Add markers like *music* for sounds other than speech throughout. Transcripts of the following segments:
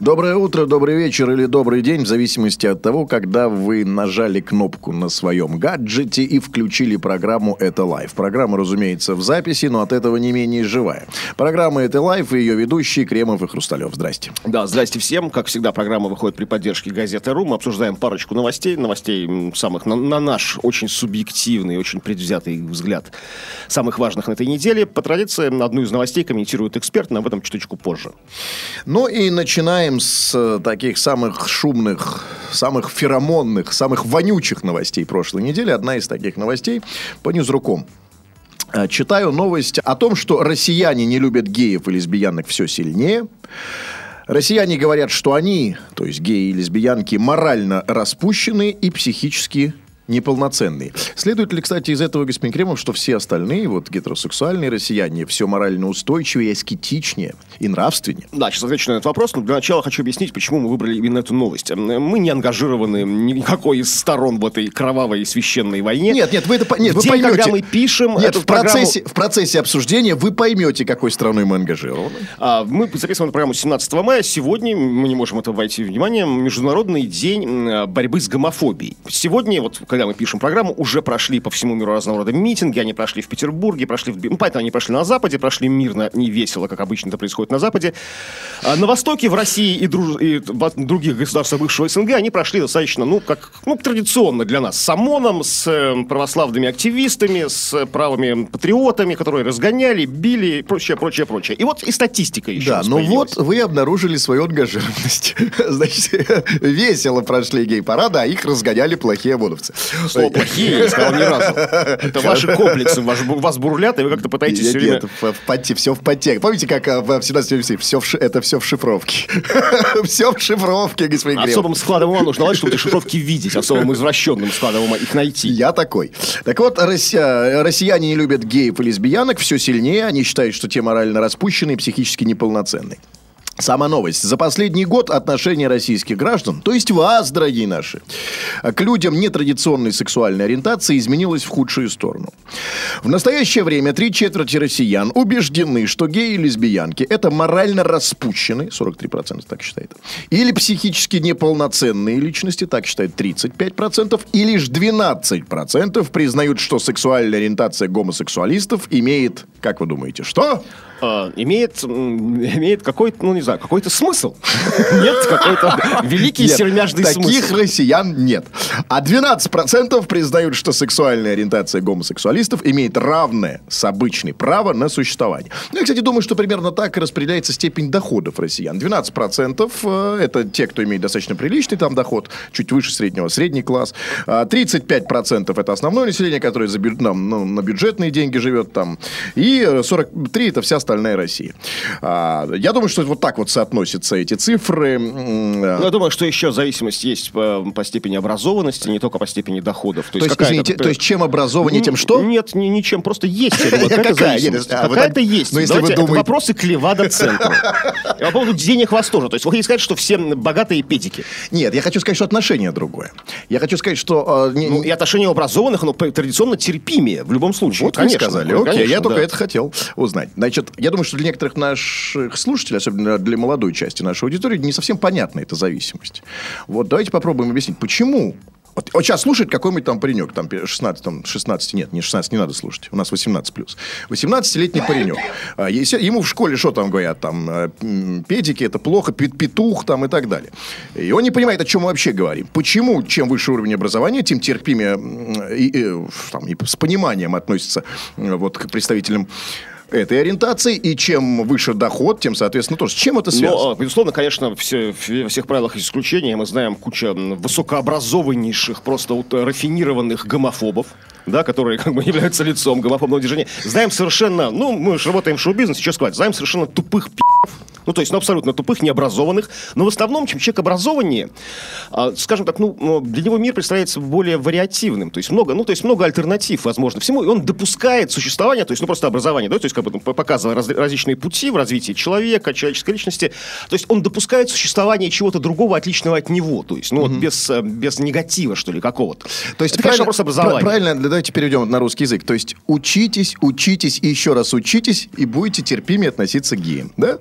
Доброе утро, добрый вечер или добрый день, в зависимости от того, когда вы нажали кнопку на своем гаджете и включили программу «Это live». Программа, разумеется, в записи, но от этого не менее живая. Программа «Это live» и ее ведущие Кремов и Хрусталев. Здрасте. Да, здрасте всем. Как всегда, программа выходит при поддержке газеты «Ру». Мы обсуждаем парочку новостей, новостей самых, на, на наш очень субъективный, очень предвзятый взгляд, самых важных на этой неделе. По традиции, одну из новостей комментирует эксперт, но об этом чуточку позже. Ну и начинаем с э, таких самых шумных, самых феромонных, самых вонючих новостей прошлой недели. Одна из таких новостей по Ньюзруком. Э, Читаю новость о том, что россияне не любят геев и лесбиянок все сильнее. Россияне говорят, что они, то есть геи и лесбиянки, морально распущены и психически неполноценные. Следует ли, кстати, из этого, господин Кремов, что все остальные, вот гетеросексуальные россияне, все морально устойчивее, аскетичнее и нравственнее? Да, сейчас отвечу на этот вопрос, но для начала хочу объяснить, почему мы выбрали именно эту новость. Мы не ангажированы никакой из сторон в этой кровавой и священной войне. Нет, нет, вы это нет, вы день, поймете. когда мы пишем Нет, в процессе, программу- в процессе обсуждения вы поймете, какой страной мы ангажированы. А, Мы записываем эту программу 17 мая. Сегодня, мы не можем это войти в внимание, Международный день борьбы с гомофобией. Сегодня, вот когда мы пишем программу, уже прошли по всему миру разного рода митинги. Они прошли в Петербурге, прошли в... Ну, понятно, они прошли на Западе, прошли мирно, не весело, как обычно это происходит на Западе. А на Востоке, в России и, друж- и в других государствах бывшего СНГ они прошли достаточно, ну, как ну, традиционно для нас. С ОМОНом, с э, православными активистами, с правыми патриотами, которые разгоняли, били и прочее, прочее, прочее. И вот и статистика еще. Да, ну вот вы обнаружили свою ангажированность. *laughs* Значит, *laughs* весело прошли гей-парады, а их разгоняли плохие ОМОНовцы. Слово «плохие» я не сказал ни разу. Это ваши комплексы, ваш- вас бурлят, и вы как-то пытаетесь все время... все в поте. Помните, как а, в 17 веке? Все это все в шифровке. *laughs* Все в шифровке, господин Кремов. Особым складом ума нужно наладить, чтобы эти шифровки видеть, особым извращенным складом ума их найти. Я такой. Так вот, россия- россияне не любят геев и лесбиянок все сильнее. Они считают, что те морально распущенные психически неполноценные. Сама новость. За последний год отношение российских граждан, то есть вас, дорогие наши, к людям нетрадиционной сексуальной ориентации изменилось в худшую сторону. В настоящее время три четверти россиян убеждены, что геи и лесбиянки – это морально распущенные, 43% так считает, или психически неполноценные личности, так считает 35%, и лишь 12% признают, что сексуальная ориентация гомосексуалистов имеет, как вы думаете, что? А, имеет, имеет какой-то, ну не знаю, какой-то смысл. *laughs* Нет, какой-то великий сермяжный таких смысл. россиян нет. А 12% признают, что сексуальная ориентация гомосексуалистов имеет равное с обычной право на существование. Ну, я, кстати, думаю, что примерно так и распределяется степень доходов россиян. 12% э, это те, кто имеет достаточно приличный там доход, чуть выше среднего, средний класс. А 35% это основное население, которое за ну, на бюджетные деньги живет там. И э, 43% это вся остальная Россия. А, я думаю, что вот так вот соотносятся эти цифры. Э, Ну, я думаю, что еще зависимость есть по, по степени образованности, не только по степени доходов. То есть, какая-то, извините, то есть чем образованнее, тем что? Нет, ни- ничем, просто есть. *laughs* Какая-то а есть. ну, если вы думаете- вопросы к Левада-центру. И По поводу денег вас тоже. То есть вы хотите сказать, что все богатые педики. Нет, я хочу сказать, что отношение другое. Я хочу сказать, что... не- Ну, и отношение образованных, оно п- традиционно терпимее в любом случае. Вот конечно. вы сказали. Окей, я только это хотел узнать. Значит, я думаю, что для некоторых наших слушателей, особенно для молодой части нашей аудитории, не совсем понятна эта зависимость. Вот давайте попробуем объяснить, почему вот, вот сейчас слушает какой-нибудь там паренек, там 16, там 16, нет, не 16, не надо слушать, у нас 18 плюс. 18-летний паренек. А, Ему в школе что там говорят, там, э, педики, это плохо, пе- петух там и так далее. И он не понимает, о чем мы вообще говорим. Почему, чем выше уровень образования, тем терпимее и, и, там, и с пониманием относится м, вот, к представителям этой ориентации, и чем выше доход, тем, соответственно, тоже. С чем это связано? Но, а, безусловно, конечно, все, во всех правилах есть исключения. Мы знаем куча высокообразованнейших, просто вот, э, рафинированных гомофобов, да, которые как бы *laughs* являются лицом гомофобного движения. Знаем совершенно, ну, мы же работаем в шоу-бизнесе, что сказать, знаем совершенно тупых пи***ов, Ну, то есть, ну, абсолютно тупых, необразованных. Но в основном, чем человек образованнее, а, скажем так, ну, ну, для него мир представляется более вариативным. То есть, много, ну, то есть, много альтернатив, возможно, всему. И он допускает существование, то есть, ну, просто образование, да, то есть, как бы ну, показывая раз- различные пути в развитии человека, человеческой личности. То есть, он допускает существование чего-то другого, отличного от него. То есть, ну, вот без, э, без негатива, что ли, какого-то. То есть, Это, конечно, образования. пра- правильно, давайте перейдем на русский язык. То есть, учитесь, учитесь и еще раз учитесь, и будете терпимее относиться к геям, да?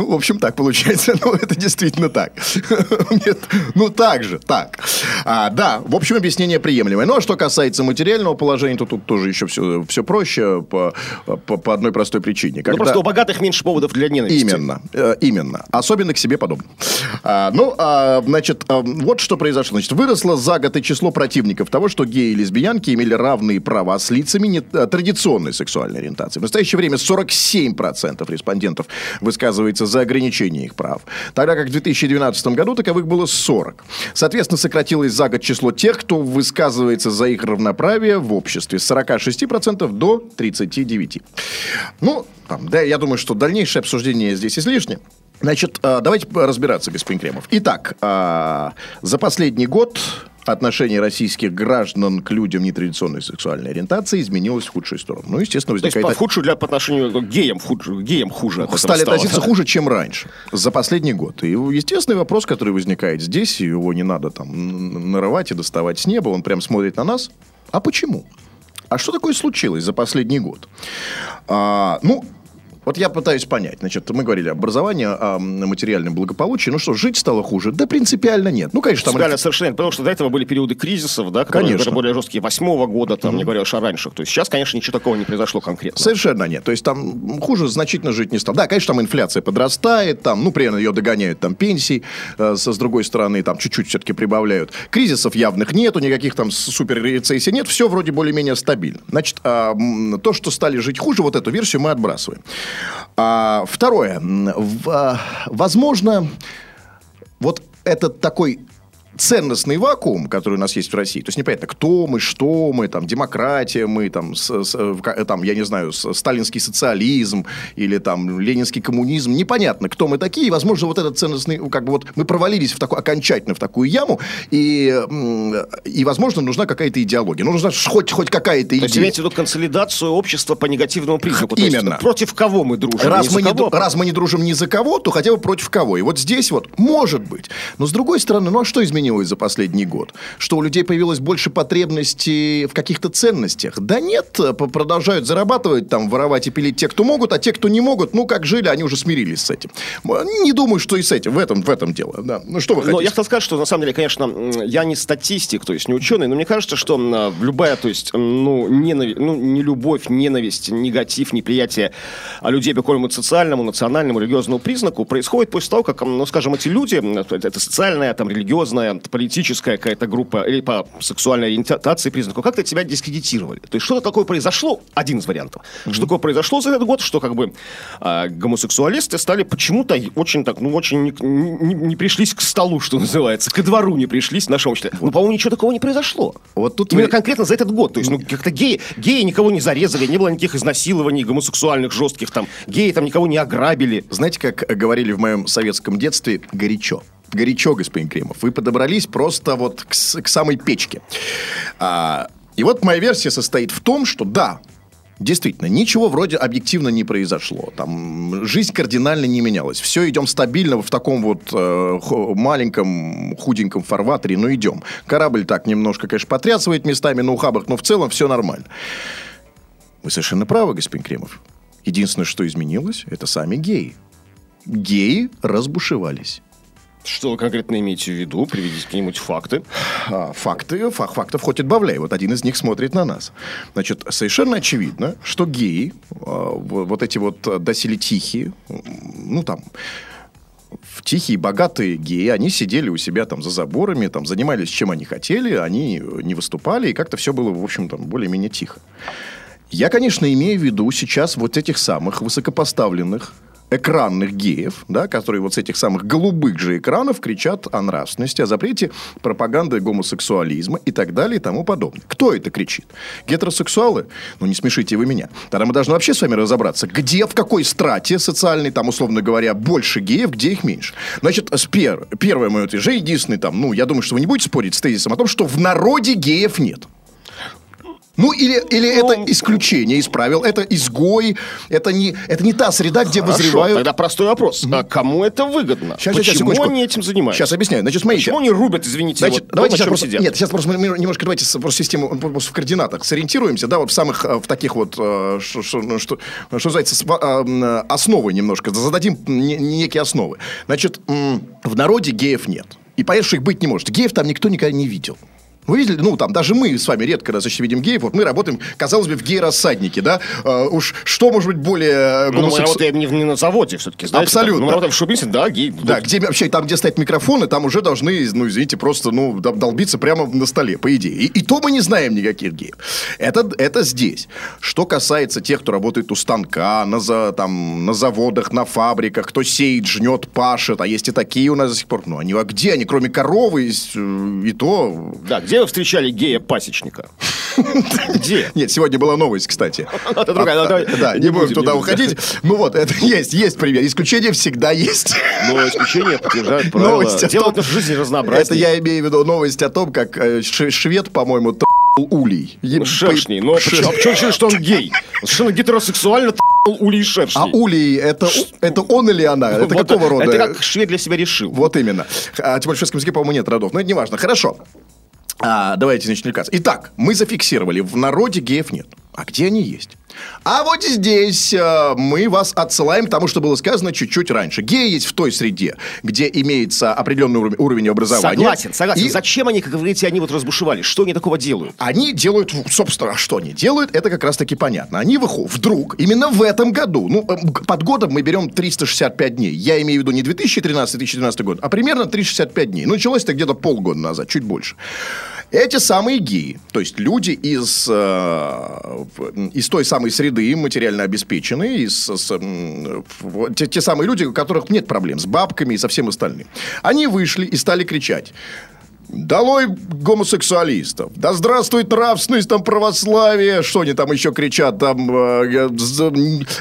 Ну, в общем, так получается. *laughs* Ну, это действительно так. *laughs* Нет, ну, так же, так. А, да, в общем, объяснение приемлемое. Ну, а что касается материального положения, то тут тоже еще все, все проще по, по, по одной простой причине. Ну, Когда- просто у богатых меньше поводов для ненависти. Именно, э, именно. Особенно к себе подобным. А, ну, а, значит, а, вот что произошло. Значит, выросло за год и число противников того, что геи и лесбиянки имели равные права с лицами не- а, традиционной сексуальной ориентации. В настоящее время 47% респондентов высказывается за ограничение их прав, тогда как в 2012 году таковых было 40. Соответственно, сократилось за год число тех, кто высказывается за их равноправие в обществе с 46% до 39%. Ну, там, да, я думаю, что дальнейшее обсуждение здесь излишне. Значит, а, давайте разбираться, господин Кремов. Итак, а, за последний год отношение российских граждан к людям нетрадиционной сексуальной ориентации изменилось в худшую сторону. Ну, естественно, То есть возникает... по, в худшую для, по отношению к геям, худшую- геям хуже. от Стали стало. относиться *laughs* хуже, чем раньше, за последний год. И естественный вопрос, который возникает здесь, его не надо там нарывать и доставать с неба, он прям смотрит на нас. А почему? А что такое случилось за последний год? А, ну, вот я пытаюсь понять. Значит, мы говорили об образовании, о материальном благополучии. Ну что, жить стало хуже? Да принципиально нет. Ну, конечно, там... Принципиально совершенно потому что до этого были периоды кризисов, да, которые Конечно. более жесткие, восьмого года, там, не говоря уж о раньше. То есть сейчас, конечно, ничего такого не произошло конкретно. Совершенно нет. То есть там хуже значительно жить не стало. Да, конечно, там инфляция подрастает, там, ну, примерно ее догоняют там пенсии, э, со, с другой стороны, там чуть-чуть все-таки прибавляют. Кризисов явных нету, никаких там супер рецессий нет, все вроде более-менее стабильно. Значит, м, то, что стали жить хуже, вот эту версию мы отбрасываем. А, второе. В- возможно, вот этот такой ценностный вакуум, который у нас есть в России, то есть непонятно, кто мы, что мы, там, демократия мы, там, с- с- в ка- там я не знаю, с- сталинский социализм или там ленинский коммунизм, непонятно, кто мы такие, и, возможно, вот этот ценностный, как бы вот мы провалились в такую, окончательно в такую яму, и, и возможно, нужна какая-то идеология, ну, нужна хоть, хоть какая-то То есть идея. имеете в виду консолидацию общества по негативному признаку. То есть Именно. против кого мы дружим? Раз Не мы, не, кого, раз мы не дружим ни за кого, то хотя бы против кого. И вот здесь вот может быть. Но с другой стороны, ну а что изменилось за последний год? Что у людей появилось больше потребностей в каких-то ценностях? Да нет, п- продолжают зарабатывать, там, воровать и пилить те, кто могут, а те, кто не могут, ну как жили, они уже смирились с этим. Не думаю, что и с этим, в этом, в этом дело. Да. Ну что вы хотите? Но я хотел сказать, что на самом деле, конечно, я не статистик, то есть не ученый, но мне кажется, что а, любая, то есть, ну, ненави- ну, не любовь, ненависть, негатив, неприятие а, людей по какому-то социальному, национальному, религиозному признаку происходит после того, как, ну, скажем, эти люди, м, это, социальная, там, религиозная, политическая какая-то группа или по сексуальной ориентации признаку, как-то тебя дискредитировали. То есть что-то такое произошло, один из вариантов. Что такое произошло за этот год, что как бы а, гомосексуалисты стали почему-то очень так, ну, очень не, не- не пришлись к столу, что называется, ко двору не пришлись в нашем числе. Ну, по-моему, ничего такого не произошло. Вот тут Именно вы- конкретно за этот год. То есть, ну, как-то геи, геи никого не зарезали, не было никаких изнасилований гомосексуальных, жестких там. Геи там никого не ограбили. Знаете, как говорили в моем советском детстве, горячо. Горячо, господин Кремов. Вы подобрались просто вот к, к самой печке. А, и вот моя версия состоит в том, что да, Действительно, ничего вроде объективно не произошло. Там жизнь кардинально не менялась. Все идем стабильно в таком вот э, маленьком худеньком фарватере, но идем. Корабль так немножко, конечно, потрясывает местами на ухабах, но в целом все нормально. Вы совершенно правы, господин Кремов. Единственное, что изменилось, это сами геи. Геи разбушевались. Что вы конкретно имеете в виду? Приведите какие-нибудь факты. А, факты, фак, фактов хоть отбавляй. Вот один из них смотрит на нас. Значит, совершенно очевидно, что геи, а, вот эти вот а, доселе тихие, ну там, в тихие, богатые геи, они сидели у себя там за заборами, там занимались чем они хотели, они не выступали, и как-то все было, в общем, там более-менее тихо. Я, конечно, имею в виду сейчас вот этих самых высокопоставленных экранных геев, да, которые вот с этих самых голубых же экранов кричат о нравственности, о запрете пропаганды гомосексуализма и так далее и тому подобное. Кто это кричит? Гетеросексуалы? Ну, не смешите вы меня. Тогда мы должны вообще с вами разобраться, где, в какой страте социальной, там, условно говоря, больше геев, где их меньше. Значит, спер, первое мое утверждение, единственный там, ну, я думаю, что вы не будете спорить с тезисом о том, что в народе геев нет. Ну, или, или Ну, это исключение из правил, это изгой, это не, это не та среда, где Хорошо, вызревают... тогда простой вопрос. А кому это выгодно? Щас, Почему секундочку. они этим занимаются? Сейчас объясню. Значит, смотрите. Почему они рубят, извините, Значит, вот то, давайте на сейчас просто, сидят? нет, сейчас просто мы немножко давайте просто систему просто в координатах сориентируемся, да, вот в самых э, в таких вот э, что, что, ну, что, что называется э, основы немножко зададим не- некие основы. Значит, в народе геев нет. И понятно, что их быть не может. Геев там никто никогда не видел. Вы видели? Ну, там, даже мы с вами редко достаточно видим геев. Вот мы работаем, казалось бы, в гей-рассаднике, да? Э, уж что может быть более Ну, мы работаем не, не на заводе все-таки, знаете. Абсолютно. Ну, мы работаем в шоу-бизнесе, да, гей. Да, где вообще там, где стоят микрофоны, там уже должны, ну, извините, просто, ну, дол- долбиться прямо на столе, по идее. И, и то мы не знаем никаких геев. Это, это здесь. Что касается тех, кто работает у станка, на, за, там, на заводах, на фабриках, кто сеет, жнет, пашет, а есть и такие у нас до сих пор. Ну, они, а где они, кроме коровы, и, с- и то... Да, где вы встречали гея-пасечника? Где? Нет, сегодня была новость, кстати. Это другая, ну, давай. Да, не Не будем будем, туда не будем. уходить. Ну вот, это есть, есть пример. Исключения всегда есть. Но исключения подтверждают правила. Делают том- нашу жизнь разнообразнее. Это я имею в виду новость о том, как э, швед, по-моему, улей. Е- Шершней. по- Но Ш- почему, а почему решили, что он гей? Он совершенно гетеросексуально т***л улей А шершней. улей, это, это он или она? Это Вот какого рода? Это как швед для себя решил. Вот именно. А, тем более в шведском языке, по-моему, нет родов. Но это не важно. Хорошо. А, давайте, значит, отвлекаться. Итак, мы зафиксировали, в народе геев нет. А где они есть? А вот здесь э, мы вас отсылаем к тому, что было сказано чуть-чуть раньше. Геи есть в той среде, где имеется определенный уровень, уровень образования. Согласен, согласен. И Зачем они, как говорите, они вот разбушевались? Что они такого делают? Они делают, собственно, а что они делают, это как раз-таки понятно. Они выходят, вдруг, именно в этом году, ну, э, под годом мы берем 365 дней. Я имею в виду не 2013-2014 год, а примерно 365 дней. Началось это где-то полгода назад, чуть больше. Эти самые геи, то есть люди из, э, из той самой среды, материально обеспеченные, из, с, в- те, те самые люди, у которых нет проблем с бабками и со всем остальным. Они вышли и стали кричать. Долой гомосексуалистов. Да здравствует нравственность, там православие. Что они там еще кричат? Там, э,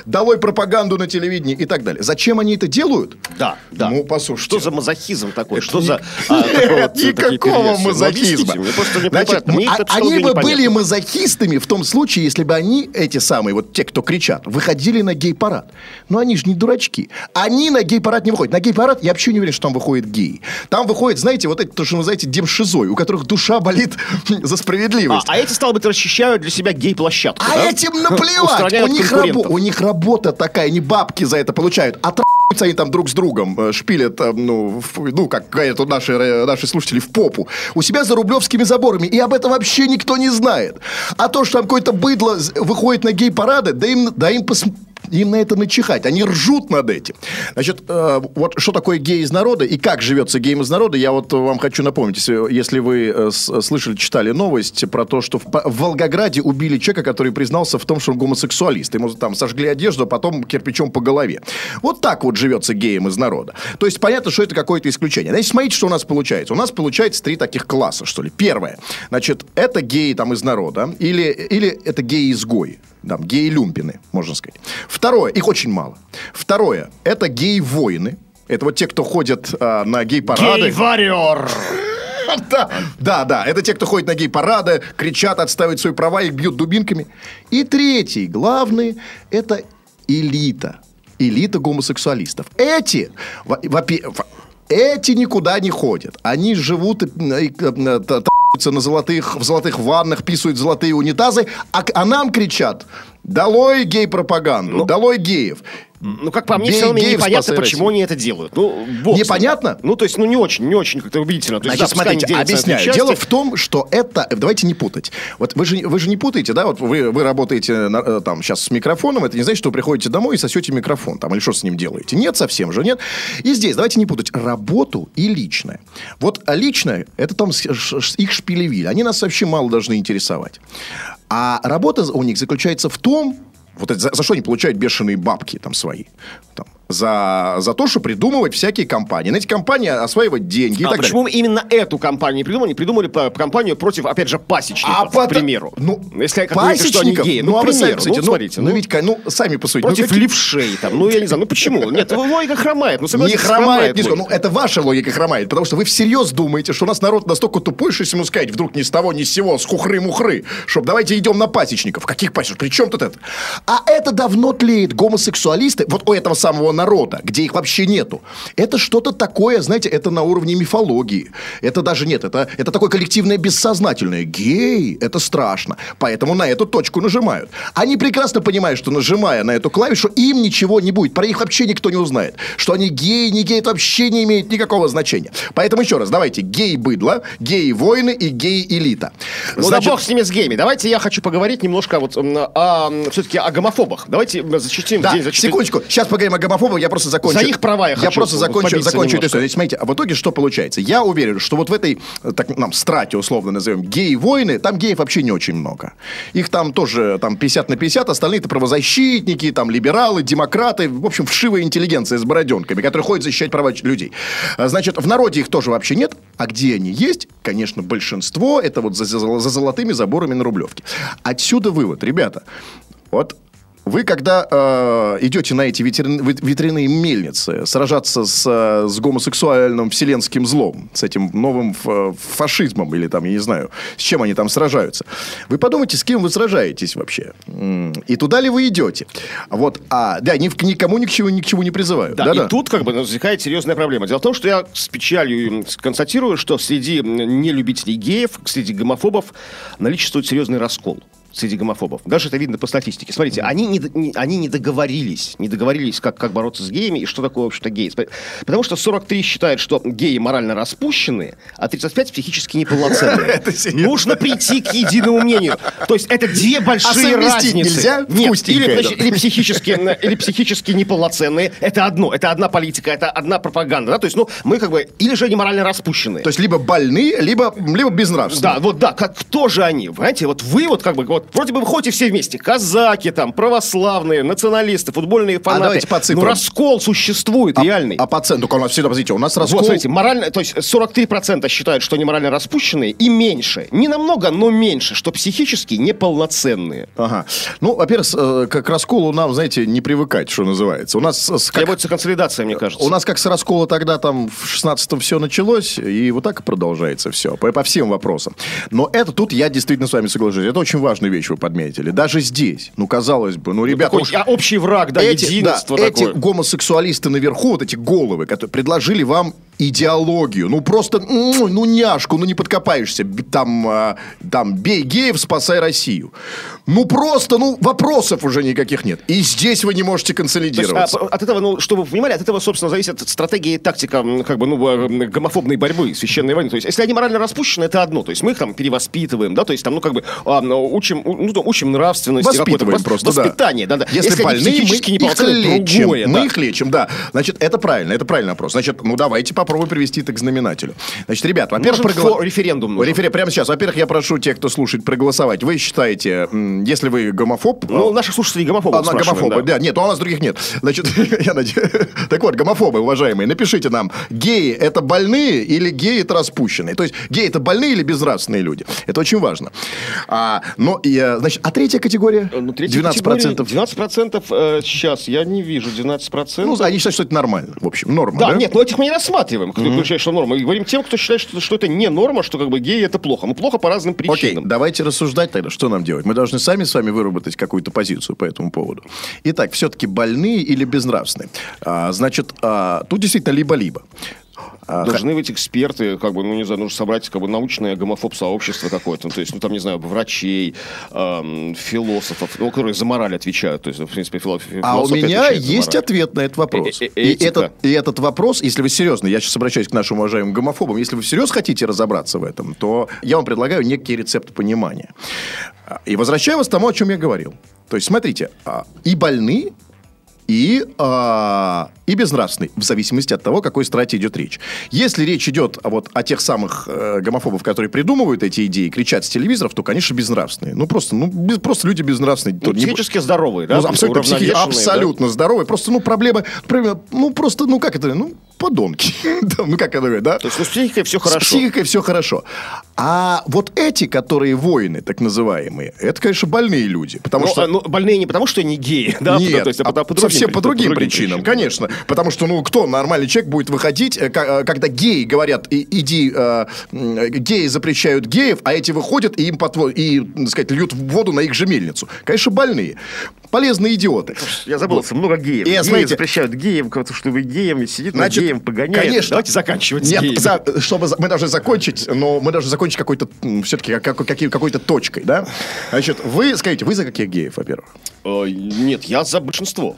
долой пропаганду на телевидении и так далее. Зачем они это делают? Да, да. Ну, послушайте. Что за мазохизм такой? Это Что ни- за... а, *laughs* такой вот, такие Никакого? Ну, мазохизма. объясните мне, Значит. Мне а- они бы были мазохистами в том случае, если бы они, эти самые, вот те, кто кричат, выходили на гей-парад. Но они же не дурачки. Они на гей-парад не выходят. На гей-парад я вообще не уверен, что там выходит геи. Там выходит, знаете, вот это, то, что называете демшизой, у которых душа болит *laughs* за А, справедливость. а эти, стало быть, расчищают для себя гей-площадку, А да? этим *laughs* наплевать. У них, рабо- у них работа такая, они бабки за это получают. А они там друг с другом, э, шпилят, э, ну, в- ну как говорят наши, э, наши слушатели, в попу. У себя за рублевскими заборами. И об этом вообще никто не знает. А то, что там какое-то быдло выходит на гей-парады, да им, да им пос- им на это начихать. Они ржут над этим. Значит, э, вот что такое гей из народа и как живется геем из народа, я вот вам хочу напомнить. Если, если вы э, слышали, читали новость про то, что в, в Волгограде убили человека, который признался в том, что он гомосексуалист. Ему там сожгли одежду, а потом кирпичом по голове. Вот так вот живется геем из народа. То есть понятно, что это какое-то исключение. Значит, смотрите, что у нас получается. У нас получается три таких класса, что ли. Первое. Значит, это геи там из народа или, или это геи-изгои. Там, геи-люмпины, можно сказать. Второе, их очень мало. Второе, это геи-воины. Это вот те, кто ходят а, на гей-парады. Гей-варьер! *laughs* Да, да, да. Это те, кто ходит на гей-парады, кричат, отстаивают свои права, их бьют дубинками. И третий, главный, это элита. Элита гомосексуалистов. Эти, во- во- эти никуда не ходят. Они живут и, и, т- т***ются на золотых, в золотых ваннах, писают золотые унитазы, а, а нам кричат, долой гей-пропаганду, долой геев. Ну, как по мне, Гей- все равно непонятно, почему они это делают. Ну, бог. Непонятно? Ну, то есть, ну, не очень, не очень как-то убедительно. То есть, Значит, да, пускай они смотрите, объясняю. части. Дело в том, что это... Давайте не путать. Вот вы же, вы же не путаете, да? Вот вы, вы работаете на- э, там сейчас с микрофоном. Это не значит, что вы приходите домой и сосете микрофон. Там, или что с ним делаете. Нет, совсем же нет. И здесь давайте не путать работу и личное. Вот личное, это там их шпилевиль. Они нас вообще мало должны интересовать. А работа у них заключается в том, вот это за, за что они получают бешеные бабки там свои. Там, за, за то, что придумывать всякие компании. На эти компании осваивать деньги и А так почему далее. именно эту компанию не придумали? Придумали по- компанию против, опять же, пасечников, А к пото- примеру. Ну, Если говорите, что они пасечников, ну, Ну, а к вы сами, кстати, ну, ну, смотрите. ну, ну, ведь, ну, сами посудите. ну, Против какие- левшей там. Ну, я не знаю, ну почему? Нет, логика хромает. Ну, Не хромает, не. Ну, это ваша логика хромает, потому что вы всерьез думаете, что у нас народ настолько тупой, что если ему сказать вдруг ни с того, ни с сего, с хухры-мухры, чтоб давайте идем на пасечников. Каких пасечников? При чем тут это? А это давно тлеет. Гомосексуалисты, вот у этого самого народа, где их вообще нету, это что-то такое, знаете, это на уровне мифологии. Это даже нет, это, это такое коллективное бессознательное. Гей, это страшно. Поэтому на эту точку нажимают. Они прекрасно понимают, что нажимая на эту клавишу, им ничего не будет. Про них вообще никто не узнает. Что они геи, не геи, это вообще не имеет никакого значения. Поэтому еще раз, давайте, гей-быдло, геи-воины и гей-элита. Ну да бог с ними, с геями. Давайте я хочу поговорить немножко вот о, все-таки о гомофобах. Давайте м, зачтим Да, день за четыре- секундочку. Сейчас поговорим о гомофобах, я просто закончу. За их права я хочу просто вот закончу, закончу эту историю. Смотрите, а в итоге что получается? Я уверен, что вот в этой, э, так нам, страте, условно назовем, гей-войны, там геев вообще не очень много. Их там тоже там 50 на 50, остальные это правозащитники, там либералы, демократы, в общем, вшивая интеллигенция с бороденками, которые ходят защищать права людей. А, Значит, в народе их тоже вообще нет, а где они есть, конечно, большинство, это вот за, за- за золотыми заборами на Рублевке. Отсюда вывод, ребята, вот вы, когда э, идете на эти ветерин- ветряные мельницы сражаться с, э, с гомосексуальным вселенским злом, с этим новым ф- фашизмом, или там, я не знаю, с чем они там сражаются, вы подумайте, с кем вы сражаетесь вообще. И туда ли вы идете? Вот, а, да, ни, никому ни к чему, ни к чему не призываю. Да, Да-да. и тут как бы возникает серьезная проблема. Дело в том, что я с печалью констатирую, что среди нелюбителей геев, среди гомофобов наличествует серьезный раскол среди гомофобов. Даже это видно по статистике. Смотрите, они не, не- они не договорились, не договорились, как, как бороться с геями и что такое, в общем-то, геи. Потому что 43 считают, что геи морально распущенные, а 35 психически неполноценные. *laughs* Нужно прийти к единому мнению. То есть это две большие совместить разницы. нельзя? Нет, или, психически, или психически неполноценные. Это одно, это одна политика, это одна пропаганда. Да? То есть, ну, мы как бы, или же они морально распущенные. То есть, либо больны, либо, либо безнравственные. Да, вот да, как, кто же они? Понимаете, вот вы вот как бы, вот вроде бы вы ходите все вместе, казаки там, православные, националисты, футбольные фанаты. А давайте по цифрам. Ну, раскол существует реальный. А по центру, у нас всегда, подождите, у нас раскол... Вот, смотрите, морально, то есть 43% считают, что они морально распущенные, и меньше. Не намного, но меньше, что психически неполноценные. Ага. Ну, во-первых, с, э, расколу нам, знаете, не привыкать, что называется. У нас как, Требуется консолидация, мне кажется. у нас как с раскола тогда там в 16-м все началось, и вот так и продолжается все, по, по всем вопросам. Но это тут я действительно с вами соглашусь. Это очень важную вещь вы подметили. Даже здесь, ну, казалось бы, ну, ребята... Такой, уж- а, общий враг, да, эти, единство да, такое. эти гомосексуалисты наверху, вот эти головы, которые предложили вам идеологию. Ну, просто, ну, няшку, ну, не подкопаешься. Там, а, там, бей геев, спасай Россию. Ну, просто, ну, вопросов уже никаких нет. И здесь вы не можете То есть, консолидироваться. а, от этого, ну, чтобы вы понимали, от этого, собственно, зависит стратегия и тактика, как бы, ну, э, гомофобной борьбы, священной войны. То есть, если они морально распущены, это одно. То есть, мы их там перевоспитываем, да, то есть, там, ну, как бы, а, учим, ну, там, учим нравственности. Воспитываем просто. Воспитание, да. да, Если, они больны, мы их лечим. другое, мы да. их лечим, да. Значит, это правильно, это правильный вопрос. Значит, ну давайте попробуем привести это к знаменателю. Значит, ребят, во-первых, фо- референдум нужен. Рефере- прямо сейчас. Во-первых, я прошу тех, кто слушает, проголосовать. Вы считаете, если вы гомофоб... Ну, а, наших слушателей гомофобов а, гомофобы, да. да. Нет, а у нас других нет. Значит, *laughs* я надеюсь... *laughs* Так вот, гомофобы, уважаемые, напишите нам, геи это больные или геи это распущенные? То есть, геи это больные или безнравственные люди? Это очень важно. А, но, и, э, значит, а третья категория? Ну, третья 12%. категория, 12% э, сейчас, я не вижу 12%. Ну, они считают, что это нормально. В общем, норма, Да, да? нет, но этих мы не рассматриваем, кто считает, что норма. Мы говорим тем, кто считает, что, что это не норма, что как бы геи это плохо. Ну, плохо по разным Окей, причинам. давайте рассуждать тогда, что нам делать. Мы должны сами с вами выработать какую-то позицию по этому поводу. Итак, все-таки больные или безнравственные? А, значит, а, тут действительно либо-либо. А, Должны быть эксперты, как бы, ну, не знаю, нужно собрать как бы научное гомофоб-сообщество какое-то, ну, то есть, ну, там, не знаю, врачей, эм, философов, ну, которые за мораль отвечают, то есть, в принципе, фило- А у меня есть ответ на этот вопрос. Э- э- и, этика. этот, и этот вопрос, если вы серьезно, я сейчас обращаюсь к нашим уважаемым гомофобам, если вы всерьез хотите разобраться в этом, то я вам предлагаю некий рецепт понимания. А, И возвращаю вас к тому, о чем я говорил. То есть, смотрите, а, и больны, и, а, и безнравственный, в зависимости от того, о какой страте идет речь. Если речь идет а, вот, о тех самых э, гомофобов, которые придумывают эти идеи, кричат с телевизоров, то, конечно, безнравственные. Ну, просто, ну, без, просто люди безнравственные. Ну, То не- психически здоровые, да? ну, абсолютно, психи- Уравновешенные, да? абсолютно здоровые. Просто, ну, проблема, проблема, ну, просто, ну, как это, ну, подонки. *laughs* Ну, как это говорят, да? То есть, ну, с психикой все С хорошо. психикой все хорошо. А вот эти, которые воины, так называемые, это, конечно, больные люди. Потому Ну, что... а, ну, больные не потому, что они геи, *laughs* да? Нет, то есть, а а по, другим, по причинам, конечно. Потому что, ну, кто нормальный человек будет выходить, э, э, когда геи говорят, «И- иди, э, геи запрещают геев, а эти выходят и им потво- и, так сказать, льют воду на их же мельницу. Конечно, больные. Полезные идиоты. Я забыл, много геев. И, Геи запрещают геям, как-то, чтобы геям сидит, Значит, на геем погоняет. конечно. Давайте заканчивать Нет, за- чтобы мы должны закончить, но мы должны закончить какой-то, все-таки какой-то точкой, да? Значит, вы скажите, вы за каких геев, во-первых? Нет, я за большинство.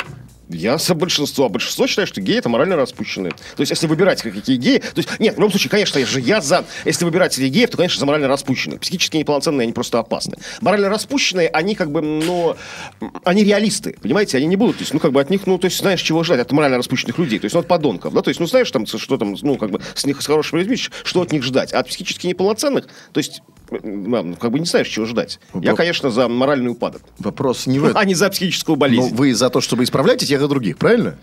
Я за большинство. А большинство считает, что геи это морально распущенные. То есть, если выбирать какие геи... То есть, нет, в любом случае, конечно, я же я за... Если выбирать среди геев, то, конечно, за морально распущенных. Психически неполноценные, они просто опасны. Морально распущенные, они как бы, ну... Они реалисты, понимаете? Они не будут, то есть, ну, как бы от них, ну, то есть, знаешь, чего ждать от морально распущенных людей. То есть, ну, от подонков, да? То есть, ну, знаешь, там, что там, ну, как бы, с них, с хорошими людьми, что от них ждать. А от психически неполноценных, то есть, ну, как бы не знаешь, чего ждать. Я, конечно, за моральный упадок, Вопрос не в этом. *laughs* а не за психическую Ну, болезнь. вы за то, чтобы исправлять тех и других, правильно?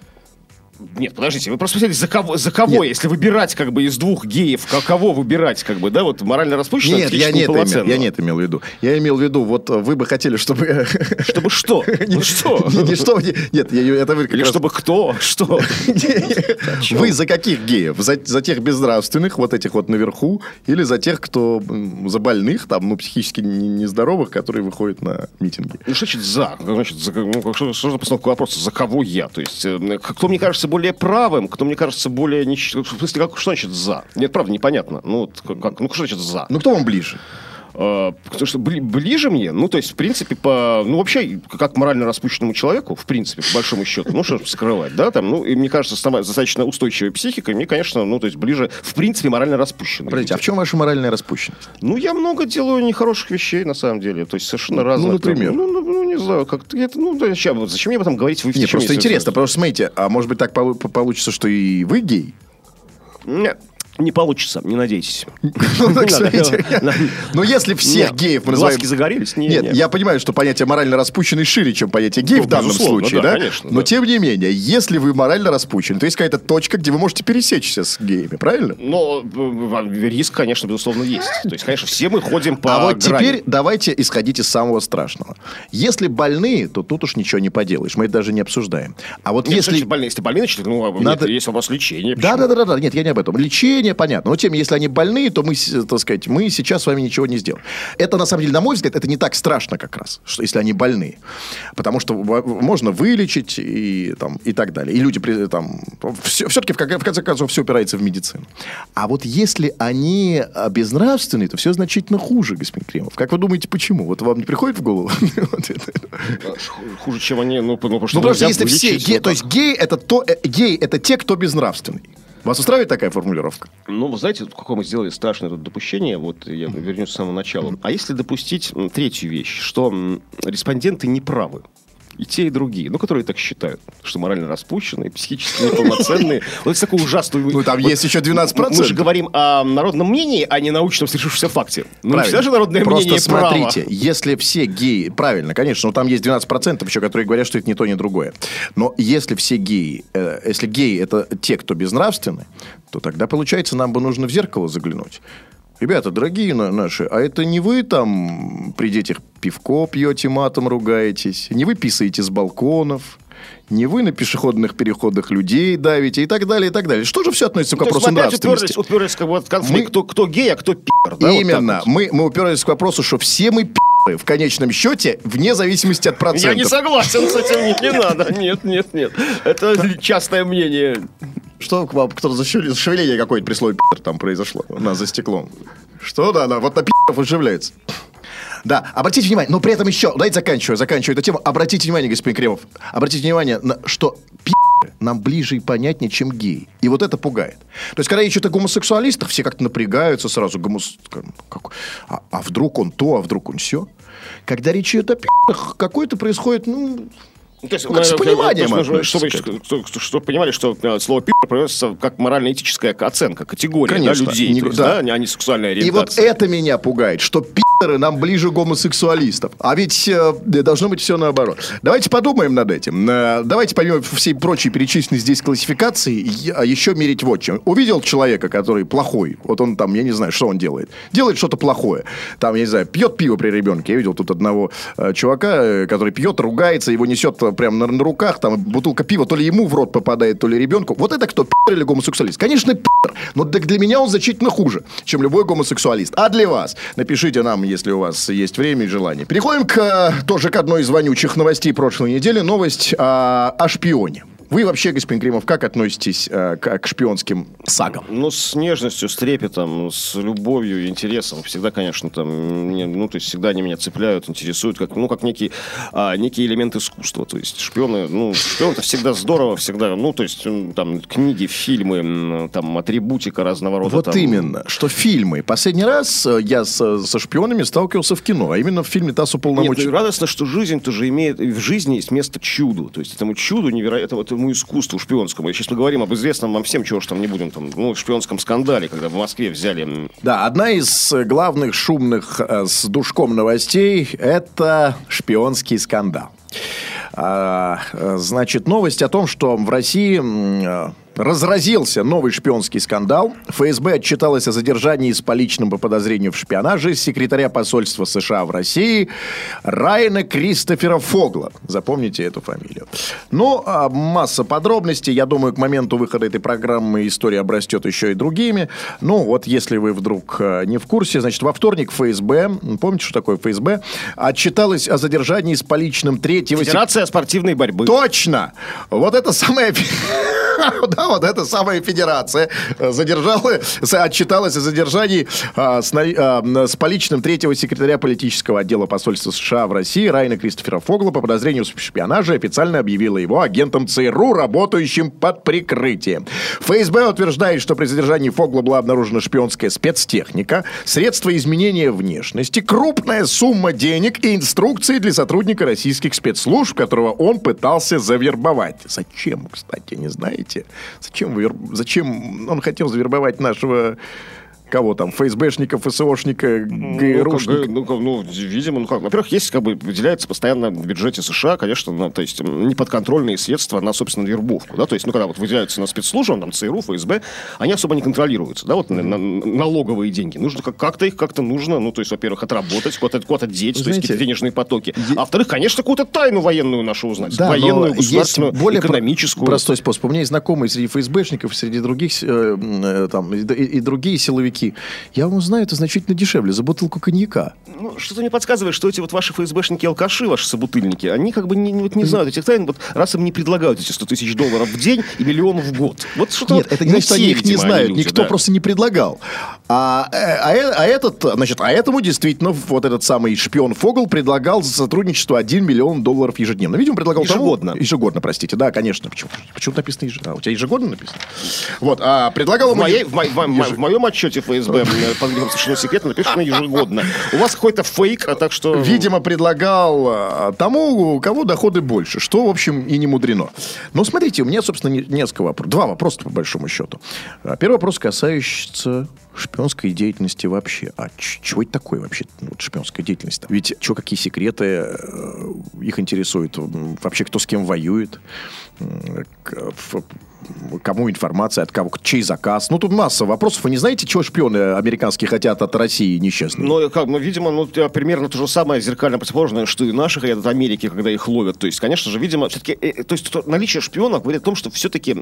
Нет, подождите, вы просто спросили, за кого, за кого Нет. если выбирать как бы из двух геев, ко- кого выбирать, как бы, да, вот морально распущенного, Нет, я не, это имел, я не это имел в виду. Я имел в виду, вот э, вы бы хотели, чтобы... *laughs* Чтобы что? *laughs* Ну что? *laughs* Не, не что, не- нет, я- это вы как Или раз- чтобы кто? Что? Вы за каких геев? За, за тех безнравственных, вот этих вот наверху, или за тех, кто за больных, там, ну, психически не- нездоровых, которые выходят на митинги? Ну, что значит за? Значит, за, ну, что, что за постановка вопроса? За кого я? То есть, э, кто мне кажется более правым, кто мне кажется более... В смысле, как, что значит за? Нет, правда, непонятно. Ну, как- ну, что значит за? Ну, кто вам ближе? Э, Потому что бли- ближе мне, ну, то есть, в принципе, по, ну, вообще, как морально распущенному человеку, в принципе, по большому счету, ну, что скрывать, да, там, ну, и мне кажется, с дома- достаточно устойчивой психикой, мне, конечно, ну, то есть, ближе, в принципе, морально распущенный. Подождите, а в чем ваша моральная распущенность? Ну, я много делаю нехороших вещей, на самом деле, то есть, совершенно разных. например? там, Ну, ну, ну, не знаю, как-то, это, ну, зачем, зачем мне об этом говорить? Вы Нет, просто интересно, потому что, смотрите, а может быть так полу- получится, что и вы гей? Нет, не получится, не надейтесь. *laughs* Ну, так, Не надо. смотрите, *laughs* Но если всех геев мы глазки называем... загорелись? Не, Нет, не. я понимаю, что понятие морально распущенный шире, чем понятие гей Ну, в данном случае, да, Но тем не менее, если вы морально распущены, то есть какая-то точка, где вы можете пересечься с геями, правильно? Но э, риск, конечно, безусловно, есть. То есть, конечно, все мы ходим по А вот теперь давайте исходить из самого страшного. Если больные, то тут уж ничего не поделаешь. Мы это даже не обсуждаем. А вот если... если больные, если больные, значит, ну, Надо- Надо... есть вопрос лечения. Да, почему? да, да, да, да, нет, я не об этом. Лечение, понятно. Но тем, если они больные, то мы, так сказать, мы сейчас с вами ничего не сделаем. Это, на самом деле, на мой взгляд, это не так страшно как раз, что, если они больные. Потому что можно вылечить и, там, и так далее. И люди, там, все, все-таки, в, кон- в конце концов, все упирается в медицину. А вот если они а, безнравственные, то все значительно хуже, господин Кремов. Как вы думаете, почему? Вот вам не приходит в голову? *laughs* Это. Хуже, чем они, ну, потому что... Ну, нельзя если все вот то есть гей э, гей это те, кто безнравственный. Вас устраивает такая формулировка? Ну, вы знаете, какое мы сделали страшное тут допущение, вот я вернусь с самого начала. А если допустить третью вещь, что респонденты не правы, и те, и другие, ну, которые так считают, что морально распущенные, психически неполноценные. *laughs* Вот это такой ужасный... Ну, там есть еще 12%. Мы же говорим о народном мнении, а не научном сложившемся факте. Ну, не всегда же народное Просто мнение право. смотрите, если все геи... Правильно, конечно, но там есть 12% еще, которые говорят, что это ни то, ни другое. Но если все геи... э, если геи это те, кто безнравственны, то тогда, получается, нам бы нужно в зеркало заглянуть. Ребята, дорогие на- наши, а это не вы там при детях пивко пьете, матом ругаетесь, не вы писаете с балконов, не вы на пешеходных переходах людей давите и так далее, и так далее. Что же все относится к То есть вопросу опять нравственности? уперлись, уперлись как бы, вот в конфликт, Мы- кто, кто гей, а кто пи***. Да, вот Именно. вот. мы, мы уперлись к вопросу, что все мы пи***ы в конечном счете, вне зависимости от процентов. Я не согласен с этим, не, не надо. Нет, нет, нет. Это частное мнение. Что к вам, кто-то зашевели- зашевеление какое-то при слове пи*** там произошло у нас за стеклом. Что, да, да, вот на пи***ов оживляется. Да, обратите внимание, но при этом еще, давайте заканчиваю, заканчиваю эту тему. Обратите внимание, господин Кремов, обратите внимание, на, что нам ближе и понятнее, чем геи. И вот это пугает. То есть, когда речь идет о гомосексуалистах, все как-то напрягаются сразу. Гомос... как- А, а вдруг он то, а вдруг он все. Когда речь идет о пи***ах, какой-то происходит, ну, То есть, Ну, как с пониманием нужно, чтобы, к что- чтобы понимали, что э, слово пи произносится как морально-этическая оценка, категория да, Конечно. людей, Не- есть, да. да, а не сексуальная И вот ориентация. это меня пугает, что пи***ры нам ближе гомосексуалистов. А ведь э, должно быть все наоборот. Давайте подумаем над этим. Э, давайте помимо всей прочей перечисленной здесь классификации, я- еще мерить вот чем. Увидел человека, который плохой, вот он там, я не знаю, что он делает. Делает что-то плохое. Там, я не знаю, пьет пиво при ребенке. Я видел тут одного э, чувака, э, который пьет, ругается, его несет э, прямо на, на руках, там бутылка пива то ли ему в рот попадает, то ли ребенку. Вот это кто, пи*** или гомосексуалист? Конечно, пи***. Но для меня он значительно хуже, чем любой гомосексуалист. А для вас? Напишите нам, если у вас есть время и желание. Переходим к, э, тоже к одной из вонючих новостей прошлой недели. Новость э, о шпионе. Вы вообще, господин Кремов, как относитесь э, к, к шпионским сагам? Ну, с нежностью, с трепетом, с любовью, интересом. Всегда, конечно, там, мне, ну, то есть, всегда они меня цепляют, интересуют, как, ну, как некий, а, некий элемент искусства. То есть, шпионы, ну, шпион это всегда здорово, всегда, ну, то есть, там, книги, фильмы, там, атрибутика разного рода. Вот там. именно, что фильмы. Последний раз э, я с- со шпионами сталкивался в кино, а именно в фильме «ТАСС Нет, ну, и уполномочен». радостно, что жизнь тоже имеет, и в жизни есть место чуду. То есть этому чуду, невероятному, этому искусству шпионскому. Сейчас мы говорим об известном вам всем, чего ж там не будем, там, ну, шпионском скандале, когда в Москве взяли Да, одна из э, главных шумных э, с душком новостей – это шпионский скандал. А, э, значит, новость о том, что в России разразился новый шпионский скандал. ФСБ отчиталась о задержании с поличным по подозрению в шпионаже секретаря посольства США в России Райана Кристофера Фогла. Запомните эту фамилию. Ну, а масса подробностей. Я думаю, к моменту выхода этой программы история обрастет еще и другими. Ну, вот если вы вдруг э, не в курсе, значит, во вторник ФСБ, помните, что такое ФСБ, отчиталась о задержании с поличным третьего... сек- Федерация спортивной борьбы. Точно! Вот это самая... *laughs* Да, вот эта самая федерация э, задержала, отчиталась о задержании а, с, а, с поличным третьего секретаря политического отдела посольства США в России Райана Кристофера Фогла по подозрению в шпионаже официально объявила его агентом ЦРУ, работающим под прикрытием. ФСБ утверждает, что при задержании Фогла была обнаружена шпионская спецтехника, средства изменения внешности, крупная сумма денег и инструкции для сотрудника российских спецслужб, которого он пытался завербовать. Зачем, кстати, не знаете? Зачем, Зачем он хотел завербовать нашего... Кого там? ФСБшника, ФСОшника, Ну, ГРУшника? ну, как, ну, видимо, ну как. Во-первых, есть как бы выделяется постоянно в бюджете США, конечно, ну, то есть неподконтрольные средства на, собственно, вербовку. Да? То есть, ну, когда вот выделяются на спецслужбы, там, ЦРУ, ФСБ, они особо не контролируются, да, вот на- на- налоговые деньги. Нужно как- как-то их как-то нужно, ну, то есть, во-первых, отработать, куда-то куда деть, то есть Знаете, какие-то денежные потоки. А во-вторых, конечно, какую-то тайну военную нашу узнать. Да, военную, государственную, более экономическую. простой способ. У меня есть знакомые среди ФСБшников, среди других, э, э, там, и- и другие силовики. Я вам узнаю это значительно дешевле за бутылку коньяка. Ну, что-то мне подсказывает, что эти вот ваши ФСБшники-алкаши, ваши собутыльники, они как бы не, не- вот не знают этих тайн, вот раз им не предлагают эти 100 тысяч долларов в день и миллион в год. Вот что Нет, это не значит, что они их не знают. Никто просто просто не предлагал. А, э, а, э- а этот, значит, а этому действительно вот этот самый шпион Фогл предлагал за сотрудничество 1 миллион долларов ежедневно. Видимо, предлагал тому- Ежегодно. ежегодно, простите. Да, конечно. Почему, почему написано ежегодно? А, у тебя ежегодно написано? Вот, а предлагал В, моей, в, мо- в еж- в моем отчете ФСБ, под видом совершенно секретно, написано ежегодно. У вас какой-то фейк, а так что... Видимо, предлагал а, тому, у кого доходы больше, что, в общем, и не мудрено. Но смотрите, у меня, собственно, не- несколько вопросов. Два вопроса, по большому счету. А, Первый вопрос касающийся шпионской деятельности вообще. А чего это такое вообще, вот шпионская деятельность? Ведь что, какие секреты э, их интересуют? Вообще, кто с кем воюет? Кому информация, от кого, чей заказ? Ну, тут масса вопросов. Вы не знаете, чего шпионы американские хотят от России несчастные? Ну, как, ну, видимо, ну, примерно то же самое зеркально противоположное, что и наши хотят от Америки, когда их ловят. То есть, конечно же, видимо, все-таки, то есть, то- наличие шпионов говорит о том, что все-таки,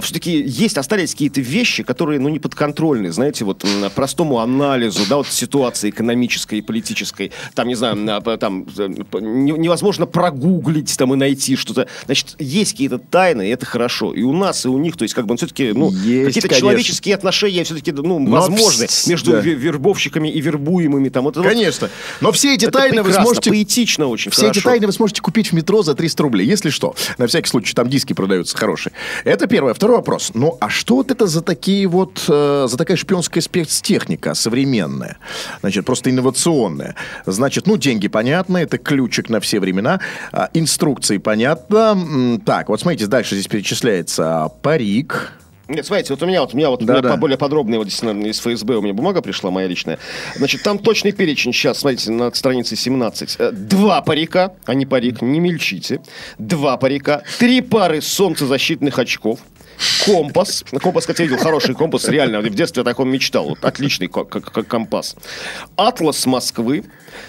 все-таки есть, остались какие-то вещи, которые, ну, не подконтрольны, знаете, вот простому анализу, да, вот ситуации экономической и политической, там, не знаю, на- п- там, э, невозможно прогуглить там и найти что-то. Значит, есть какие-то тайны, и это хорошо. И у нас и у них, то есть как бы все-таки, ну, Есть, какие-то человеческие отношения все-таки, ну, Но возможны вс- между да. ве- вербовщиками и вербуемыми. Там, вот Конечно. Но все эти это тайны вы сможете... поэтично очень, Все эти хорошо. тайны вы сможете купить в метро за 300 рублей, если что. На всякий случай, там диски продаются хорошие. Это первое. Второй вопрос. Ну, а что вот это за такие вот, э, за такая шпионская спецтехника современная? Значит, просто инновационная. Значит, ну, деньги понятно, это ключик на все времена. А, инструкции понятно. Так, вот смотрите, дальше здесь перечисляется а, парик. Нет, смотрите, вот у меня вот, у меня вот у Да, меня да. более подробная, вот здесь, наверное, из ФСБ у меня бумага пришла, моя личная. Значит, там точный перечень сейчас, смотрите, на странице 17. Э, Два парика, а не парик, не мельчите. Два парика, три пары солнцезащитных очков, компас. Компас, кстати, я видел хороший компас, реально, в детстве о таком мечтал. Вот, отличный ко- как, как компас. Атлас Москвы.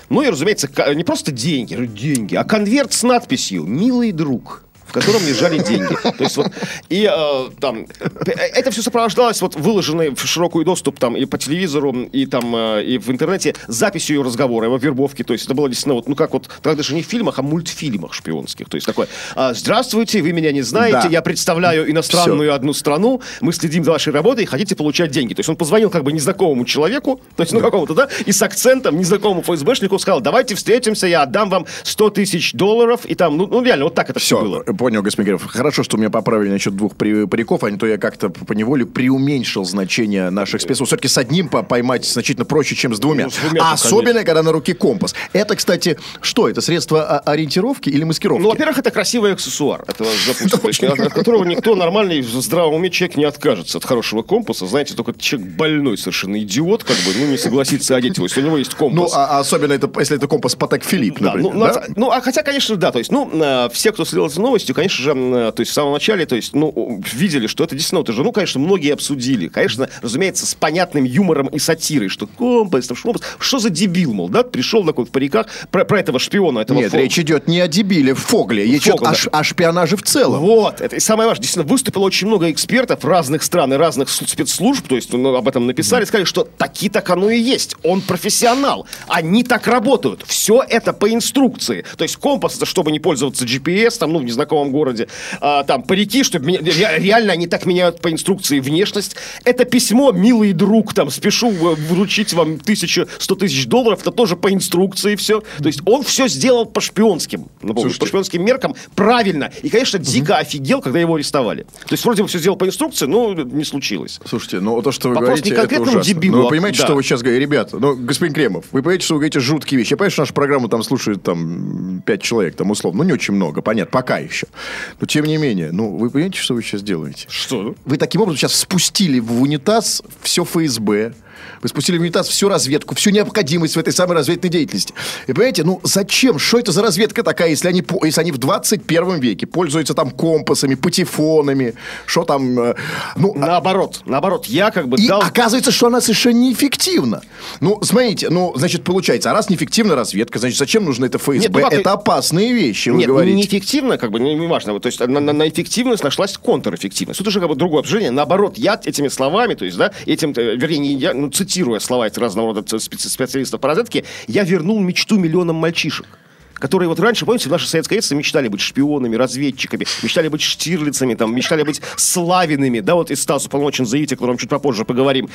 Ну и, разумеется, не просто деньги, деньги, а конверт с надписью «Милый друг» в котором лежали деньги. То есть вот, и э, там, это все сопровождалось вот выложенной в широкий доступ там и по телевизору, и там, э, и в интернете записью ее разговора, его вербовки. То есть это было действительно вот, ну как вот, тогда даже не в фильмах, а в мультфильмах шпионских. То есть такое, «А, здравствуйте, вы меня не знаете, Да. я представляю иностранную одну страну, мы следим за вашей работой и хотите получать деньги. То есть он позвонил как бы незнакомому человеку, то есть ну какому-то, да, и с акцентом незнакомому ФСБшнику сказал, давайте встретимся, я отдам вам 100 тысяч долларов, и там, ну, ну реально, вот так это все Все, было. Понял, господин Геров. Хорошо, что меня поправили насчет двух париков, а не то я как-то по неволе преуменьшил значение наших спецслужб. Все-таки с одним по- поймать значительно проще, чем с двумя. Ну, с двумя-то, а конечно. особенно, когда на руке компас. Это, кстати, что? Это средство ориентировки или маскировки? Ну, во-первых, это красивый аксессуар, это есть, *laughs* от, от которого никто нормальный в здравом уме человек не откажется от хорошего компаса. Знаете, только человек больной, совершенно идиот, как бы, ну, не согласится одеть его, если у него есть Ну, компас. а, а особенно это, если это компас Патек Филипп, Да, например. ну, да? ну, а хотя, конечно, да, то есть, ну, э, все, кто следил за новостью, конечно же, э, то есть в самом начале, то есть, ну, о, видели, что это действительно, это же, ну, конечно, многие обсудили, конечно, разумеется, с понятным юмором и сатирой, что компас, там, шмопас, что за дебил, мол, да, пришел такой в париках, про, про этого шпиона, этого Нет, фо- речь идет не о дебиле Фогле, речь идет Фогл, о, да. ш- о шпионаже в целом. Вот, это и самое важное. Действительно, выступило очень много экспертов разных стран и разных спецслужб, то есть ну, об этом написали, сказали, что таки так оно и есть. Он профессионал. Они так работают. Все это по инструкции. То есть компас, это чтобы не пользоваться GPS, там, ну, в незнакомом городе. А, там, парики, чтобы меня- ре- реально они так меняют по инструкции внешность. Это письмо, милый друг, там, спешу э, вручить вам тысячу, сто тысяч долларов, это тоже по инструкции все. То есть он все сделал по шпионским, Слушайте, по шпионским меркам правильно. И, конечно, дико офигел, когда его арестовали. То есть вроде бы все сделал по инструкции, но не случилось. Слушайте, ну то, что вы Вопрос говорите, не это ужасно. дебилу, Ну, вы а- понимаете, да. что вы сейчас говорите? Ребята, ну, господин Кремов, вы понимаете, что вы говорите жуткие вещи. Я понимаю, что нашу программу там слушает там пять человек, там условно. Ну, не очень много, понятно, пока еще. Но тем не менее, ну, вы понимаете, что вы сейчас делаете? Что? Вы таким образом сейчас спустили в унитаз все ФСБ, вы спустили в унитаз всю разведку, всю необходимость в этой самой разведной деятельности. И понимаете, ну зачем? Что это за разведка такая, если они, если они в 21 веке пользуются там компасами, патефонами, что там... э, ну, а- Наоборот, наоборот, я как бы и дал... оказывается, что она совершенно неэффективна. Ну, смотрите, ну, значит, получается, а раз неэффективна разведка, значит, зачем нужно это ФСБ? Нет, ну как- это опасные вещи, вы Нет, ну, говорите. неэффективно, как бы, не, не важно. Вот, То есть на, на- на эффективность нашлась контрэффективность. Тут уже как бы другое обсуждение. Наоборот, я этими словами, то есть, да, этим, вернее, не я, ну, цитируя слова разного рода специ- специалистов по разведке, я вернул мечту миллионам мальчишек. Которые вот раньше, помните, в наше советское детство мечтали быть шпионами, разведчиками, мечтали быть штирлицами, там, мечтали быть славиными, да, вот и Стасу Полночин заявите, о котором чуть попозже поговорим.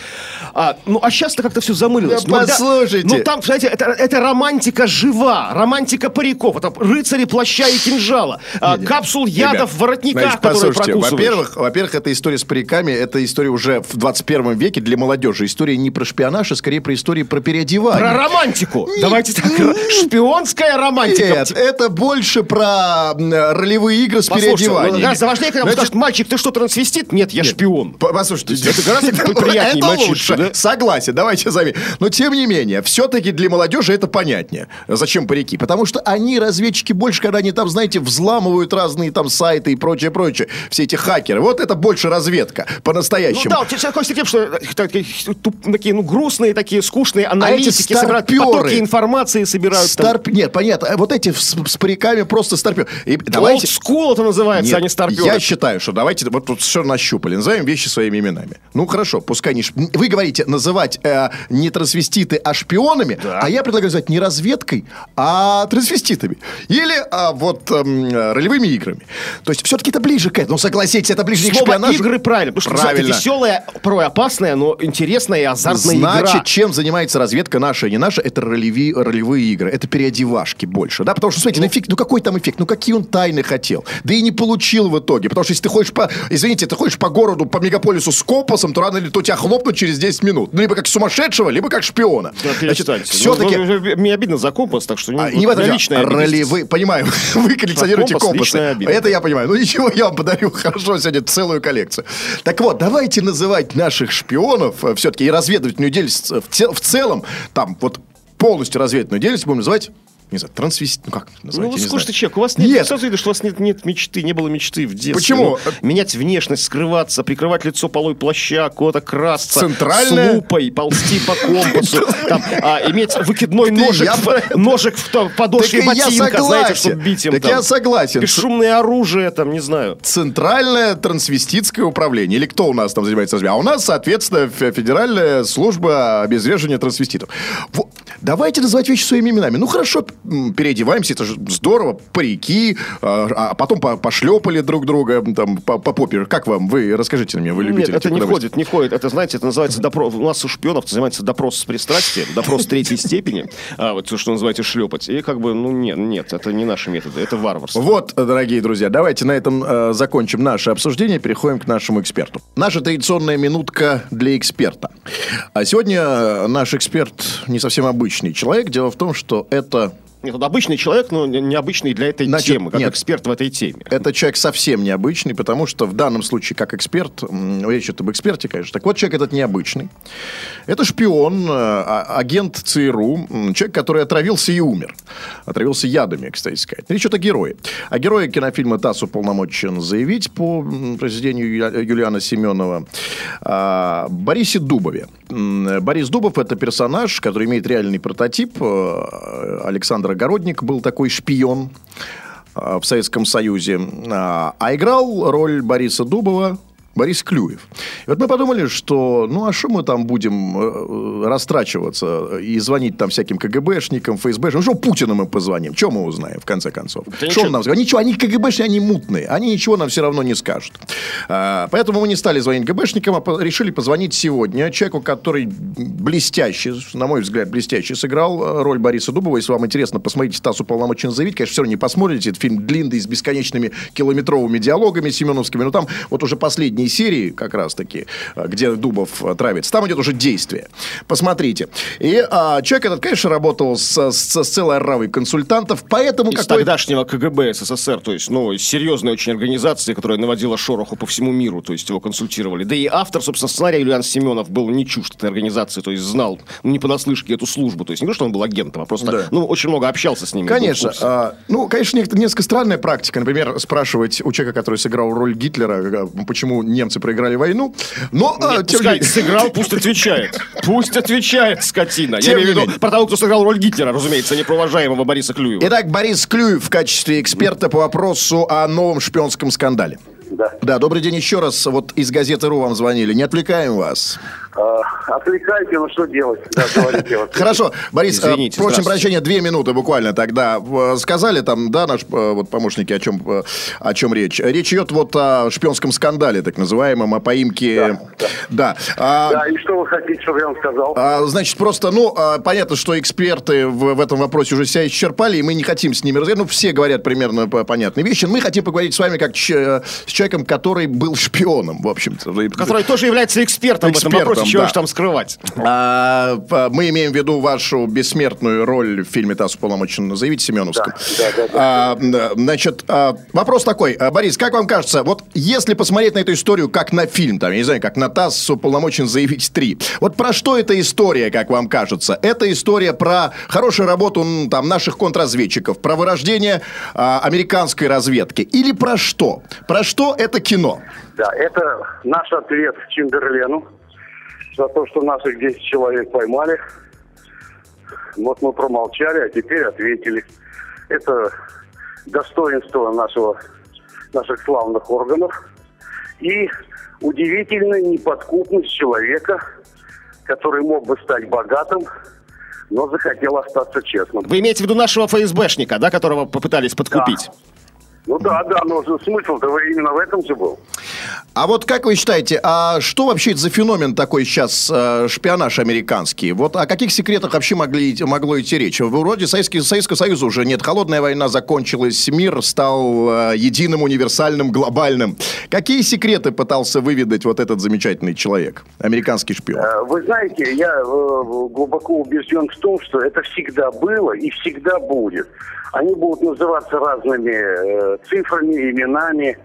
А, ну, а сейчас-то как-то все замылилось. Да Ну, послушайте. Ну, там, знаете, это, это романтика жива, романтика париков, это рыцари плаща и кинжала, а, капсул ядов в воротниках, которые послушайте, прокусываешь. Во-первых, во-первых, эта история с париками, это история уже в 21 веке для молодежи. История не про шпионаж, а скорее про историю про переодевание. Про романтику. Давайте так. Шпионская романтика. Нет, это больше про ролевые игры с ну, переодеванием. гораздо важнее, когда скажут, мальчик, ты что, трансвестит? Нет, я шпион. Послушайте, это гораздо *laughs* приятнее лучше. Согласен, давайте заметим. Но тем не менее, все-таки для молодежи это понятнее. Зачем парики? Потому что они, разведчики, больше, когда они там, знаете, взламывают разные там сайты и прочее, прочее, все эти хакеры. Вот это больше разведка Ну по-настоящему. да, вот человек хочется тем, что э, такие, ну, грустные, такие скучные А эти аналитики собирают потоки информации, собирают. там. Старп... Нет, понятно. Вот эти с, с париками просто старпер. И давайте... school это называется, Нет, а не старпер. Я считаю, что давайте вот тут все нащупали, назовем вещи своими именами. Ну хорошо, пускай не... ш- Вы говорите называть э, не трансвеститы, а шпионами, Да. а я предлагаю называть не разведкой, а трансвеститами. Или а, вот э, ролевыми играми. То есть все-таки это ближе к этому, согласитесь, это ближе не к Слово шпионажу. игры правильно, потому что Правильно. это веселая, порой опасная, но интересная и азартная Значит, игра. чем занимается разведка наша и не наша, это ролеви, ролевые игры, это переодевашки больше, да, потому что, смотрите, ну, эффект, ну какой там эффект, ну какие он тайны хотел, да и не получил в итоге, потому что если ты ходишь по, извините, ты ходишь по городу, по мегаполису с компасом, то рано или то тебя хлопнут через 10 минут, ну, либо как сумасшедшего, либо как шпиона. Да, перестаньте. все-таки... Ну, ну, мне обидно за компас, так что А, не в этом здесь. Ролевые, понимаю, *laughs* вы коллекционируете компас компасы. обида. Это я понимаю. Ну ничего, я вам подарю хорошо сегодня целую коллекцию. Так вот, давайте называть наших шпионов все-таки и разведывательную деятельность э, в, цел- в целом, там вот полностью разведывательную деятельность будем называть не знаю, трансвест... Ну, как назвать, Ну, вы скажите, знаю. человек, у вас нет, Нет. сразу видно, что у вас нет, нет мечты, не было мечты в детстве. Почему? Ну, менять внешность, скрываться, прикрывать лицо полой плаща, куда-то красться, Центральная- с лупой, ползти по компасу, *laughs* там, а, иметь выкидной ножик, ножик в подошве ботинка, знаете, чтобы бить им Так я согласен. Бесшумное оружие, там, не знаю. Центральное трансвеститское управление. Или кто у нас там занимается? А у нас, соответственно, Фе- Федеральная служба обезвреживания трансвеститов. Давайте называть вещи своими именами. Ну, хорошо, переодеваемся, это же здорово. Парики, а а потом по- пошлепали друг друга там, по, по попе. Как вам? Вы расскажите мне, вы Нет, любите это этих не входит, не входит. Это, знаете, это называется допрос. У нас у шпионов занимается допрос с пристрастием, допрос третьей степени, а, вот то, что называете шлепать. И как бы, ну нет, нет, это не наши методы, это варварство. Вот, дорогие друзья, давайте на этом э, закончим наше обсуждение, переходим к нашему эксперту. Наша традиционная минутка для эксперта. А сегодня э, наш эксперт не совсем обычный человек. Дело в том, что это Нет, он обычный человек, но не- необычный для этой Значит, темы, как нет. эксперт в этой теме. Это человек совсем необычный, потому что в данном случае, как эксперт, речь идет об эксперте, конечно. Так вот, человек этот необычный. Это шпион, э, а- агент ЦРУ, человек, который отравился и умер. Отравился ядами, кстати сказать. Речь идет о герое. А герое кинофильма ТАСС уполномочен заявить по произведению Юлиана Семенова а, Борисе Дубове. Борис Дубов – это персонаж, который имеет реальный прототип. Э, Александр Огородник был такой шпион э, в Советском Союзе. А а играл роль Бориса Дубова Борис Клюев. И вот мы подумали, что ну а что мы там будем э, растрачиваться и звонить там всяким КГБшникам, ФСБшникам? Ну что Путину мы позвоним? Что мы узнаем в конце концов? Да что он нам скажет? Ничего, они КГБшники, они мутные. Они ничего нам все равно не скажут. А, поэтому мы не стали звонить ГБшникам, а по- решили позвонить сегодня человеку, который блестяще, на мой взгляд, блестяще сыграл э, роль Бориса Дубова. Если вам интересно, посмотрите «Стас уполномочен заявить». Конечно, все равно не посмотрите. Это фильм длинный, с бесконечными километровыми диалогами семеновскими. Но там вот уже последние серии, как раз-таки, э, где Дубов э, травится, там идет уже действие. Посмотрите. И а, человек этот, конечно, работал с, с- с целой оравой консультантов, поэтому Из какой тогдашнего КГБ СССР, то есть, ну, серьезная очень организация, которая наводила шороху по всему миру, то есть его консультировали. Да и автор, собственно, сценария Юлиан Семенов был не чужд этой организации, то есть знал, ну, не понаслышке эту службу. То есть не то, что он был агентом, а просто, Да. ну, очень много общался с ними. Конечно. а, ну, конечно, несколько странная практика. Например, спрашивать у человека, который сыграл роль Гитлера, а, почему немцы проиграли войну. Но, а, Нет, тем не пускай менее- сыграл, пусть отвечает. Пусть отвечает, скотина. Тем Я имею в не виду про того, кто сыграл роль Гитлера, разумеется, не про уважаемого Бориса Клюева. Итак, Борис Клюев в качестве эксперта по вопросу о новом шпионском скандале. Да. Да, добрый день еще раз. Вот из газеты «Ру» вам звонили. Не отвлекаем вас. А, отвлекайте, ну что делать? Да, говорите. *laughs* вот. Хорошо, Борис, Извините, э, просим здравствуйте. прощения, две минуты буквально тогда. Э, Сказали там, да, наш э, вот помощники, о чем, э, о чем речь? Речь идет вот о шпионском скандале, так называемом, о поимке... Да. А, Да, и что вы хотите, чтобы я вам сказал? а, значит, просто, ну, а, понятно, что эксперты в, в этом вопросе уже себя исчерпали, и мы не хотим с ними разговаривать. Ну, все говорят примерно по- понятные вещи. Мы хотим поговорить с вами как ч- с человеком, который был шпионом, в общем-то. Который тоже является экспертом, в Экспертом, этом вопросе, чего да. уж там скрывать. А, мы имеем в виду вашу бессмертную роль в фильме «ТАСС уполномочен заявить» Семеновском. Да, да, да, А, да, значит, а, вопрос такой. А, Борис, как вам кажется, вот если посмотреть на эту историю как на фильм, там, я не знаю, как на ТАСС уполномочен заявить 3, вот про что эта история, как вам кажется? Это история про хорошую работу там, наших контрразведчиков, про вырождение а, американской разведки. Или про что? Про что это кино? Да, это наш ответ Чемберлену за то, что наших 10 человек поймали. Вот мы промолчали, а теперь ответили. Это достоинство нашего, наших славных органов и удивительная неподкупность человека, который мог бы стать богатым, но захотел остаться честным. Вы имеете в виду нашего ФСБшника, да, которого попытались подкупить? Да. Ну да, да, но смысл-то именно в этом же был. А вот как вы считаете, а что вообще это за феномен такой сейчас, э, шпионаж американский? Вот о каких секретах вообще могли, могло идти речь? Вроде Советский, Советского Союза уже нет, холодная война закончилась, мир стал э, единым, универсальным, глобальным. Какие секреты пытался выведать вот этот замечательный человек, американский шпион? Э, вы знаете, я глубоко убежден в том, что это всегда было и всегда будет. Они будут называться разными э, цифрами, именами,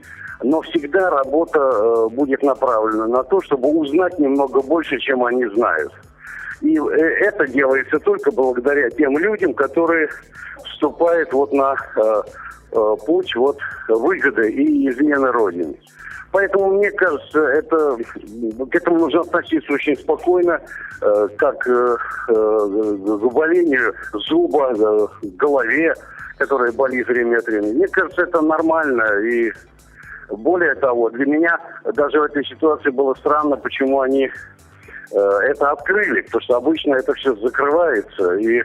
но всегда работа э, будет направлена на то, чтобы узнать немного больше, чем они знают. И э, это делается только благодаря тем людям, которые вступают вот на путь вот выгоды и измены Родины. Поэтому, мне кажется, это, к этому нужно относиться очень спокойно, э, как э, к заболению зуба, э, голове, которая болит время от времени. Мне кажется, это нормально. И более того, для меня даже в этой ситуации было странно, почему они э, это открыли. Потому что обычно это все закрывается. И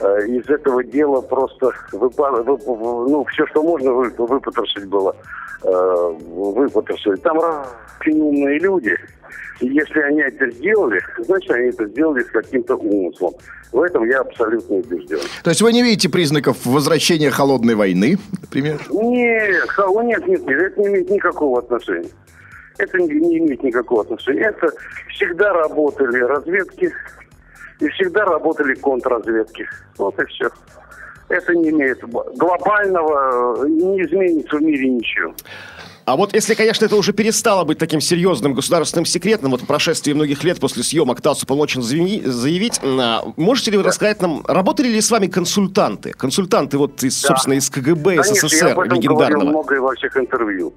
э, из этого дела просто выпа- вып- ну, все, что можно вып- выпотрошить было, э, выпотрошили. Там очень умные люди. И если они это сделали, значит, они это сделали с каким-то умыслом. В этом я абсолютно убежден. То есть вы не видите признаков возвращения холодной войны, например? Нет, нет, нет, нет, это не имеет никакого отношения. Это не, не имеет никакого отношения. Это всегда работали разведки и всегда работали контрразведки. Вот и все. Это не имеет глобального, не изменится в мире ничего. А вот если, конечно, это уже перестало быть таким серьезным государственным секретом, вот по прошествии многих лет после съемок ТАСС уполномочен заявить, а, можете ли вы рассказать нам, работали ли с вами консультанты? Консультанты вот, из, да. собственно, из КГБ, Конечно, СССР я об этом легендарного. много во всех интервью.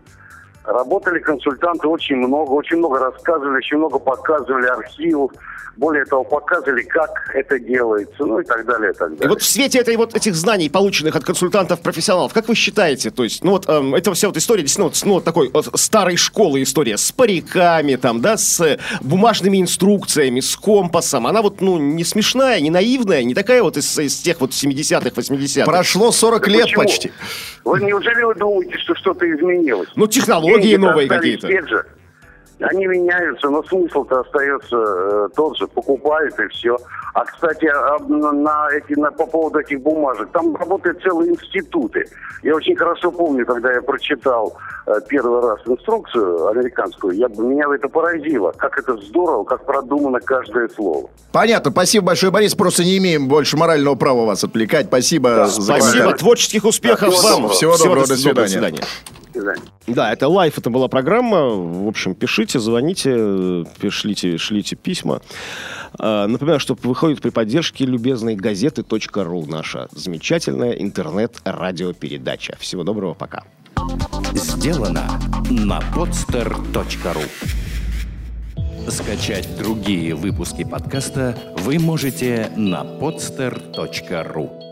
Работали консультанты очень много, очень много рассказывали, очень много показывали архивов. Более того, показывали, как это делается, ну и так далее, и так далее. И вот в свете этой, вот этих знаний, полученных от консультантов-профессионалов, как вы считаете, то есть, ну вот, эм, это вся вот история, действительно, вот, ну, вот такой вот старой школы история, с париками, там, да, с бумажными инструкциями, с компасом, она вот, ну, не смешная, не наивная, не такая вот из, из тех вот 70-х, 80-х. Прошло 40 Да лет почему? почти. Вы неужели вы думаете, что что-то изменилось? Ну, технологии Деньги-то новые какие-то. те же. Они меняются, но смысл-то остается э, тот же. Покупают и все. А, кстати, а, на, эти, на, по поводу этих бумажек, там работают целые институты. Я очень хорошо помню, когда я прочитал э, первый раз инструкцию американскую, я, меня это поразило. Как это здорово, как продумано каждое слово. Понятно, спасибо большое, Борис. Просто не имеем больше морального права вас отвлекать. Спасибо за Спасибо, комментарий. творческих успехов Да, всего вам. доброго. Всего доброго, до свидания. До свидания. Да, это лайф, это была программа. В общем, пишите, звоните, пишлите, шлите письма. А, Напоминаю, что выходит при поддержке любезной газеты.ру, наша замечательная интернет-радиопередача. Всего доброго, пока. Сделано на podster.ru Скачать другие выпуски подкаста вы можете на podster.ru